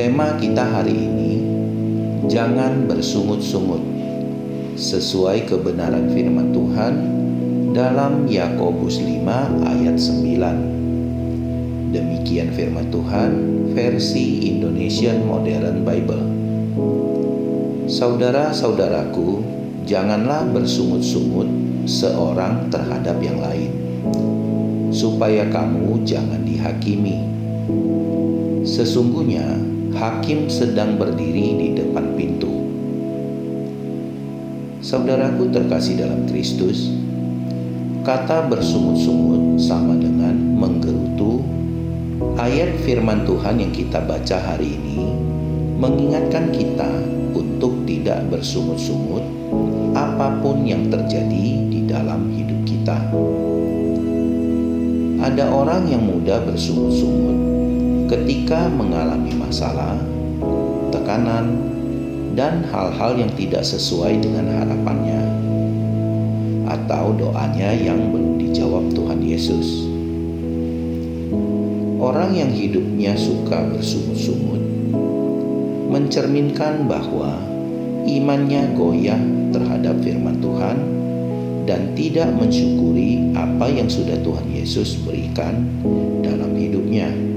tema kita hari ini jangan bersungut-sungut sesuai kebenaran firman Tuhan dalam Yakobus 5 ayat 9. Demikian firman Tuhan versi Indonesian Modern Bible. Saudara-saudaraku, janganlah bersungut-sungut seorang terhadap yang lain, supaya kamu jangan dihakimi. Sesungguhnya hakim sedang berdiri di depan pintu. Saudaraku terkasih dalam Kristus, kata bersungut-sungut sama dengan menggerutu. Ayat firman Tuhan yang kita baca hari ini mengingatkan kita untuk tidak bersungut-sungut apa pun yang terjadi di dalam hidup kita. Ada orang yang mudah bersungut-sungut ketika mengalami masalah, tekanan, dan hal-hal yang tidak sesuai dengan harapannya, atau doanya yang belum dijawab Tuhan Yesus. Orang yang hidupnya suka bersungut-sungut mencerminkan bahwa imannya goyah terhadap firman Tuhan dan tidak mensyukuri apa yang sudah Tuhan Yesus berikan dalam hidupnya.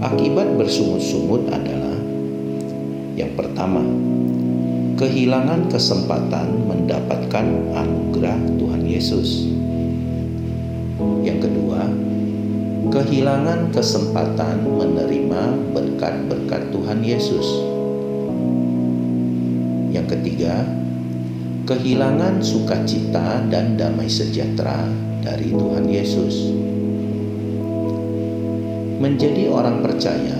Akibat bersungut-sungut adalah yang pertama, kehilangan kesempatan mendapatkan anugerah Tuhan Yesus. Yang kedua, kehilangan kesempatan menerima berkat-berkat Tuhan Yesus. Yang ketiga, kehilangan sukacita dan damai sejahtera dari Tuhan Yesus. Menjadi orang percaya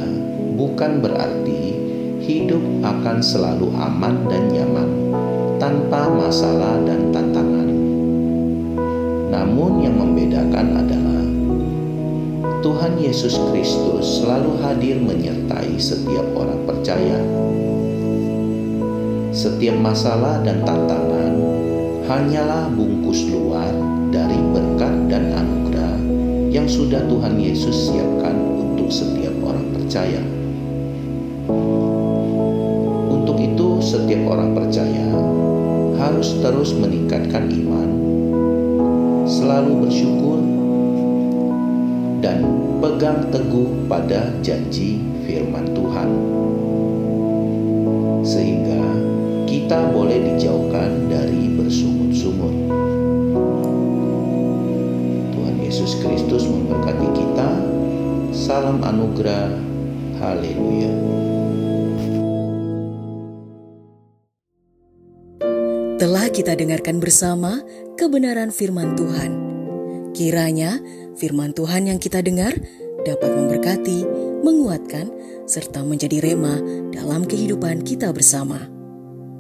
bukan berarti hidup akan selalu aman dan nyaman tanpa masalah dan tantangan. Namun, yang membedakan adalah Tuhan Yesus Kristus selalu hadir menyertai setiap orang percaya. Setiap masalah dan tantangan hanyalah bungkus luar dari berkat dan anugerah yang sudah Tuhan Yesus siapkan setiap orang percaya. Untuk itu, setiap orang percaya harus terus meningkatkan iman, selalu bersyukur dan pegang teguh pada janji firman Tuhan, sehingga kita boleh dijauhkan Salam anugerah. Haleluya. Telah kita dengarkan bersama kebenaran firman Tuhan. Kiranya firman Tuhan yang kita dengar dapat memberkati, menguatkan, serta menjadi rema dalam kehidupan kita bersama.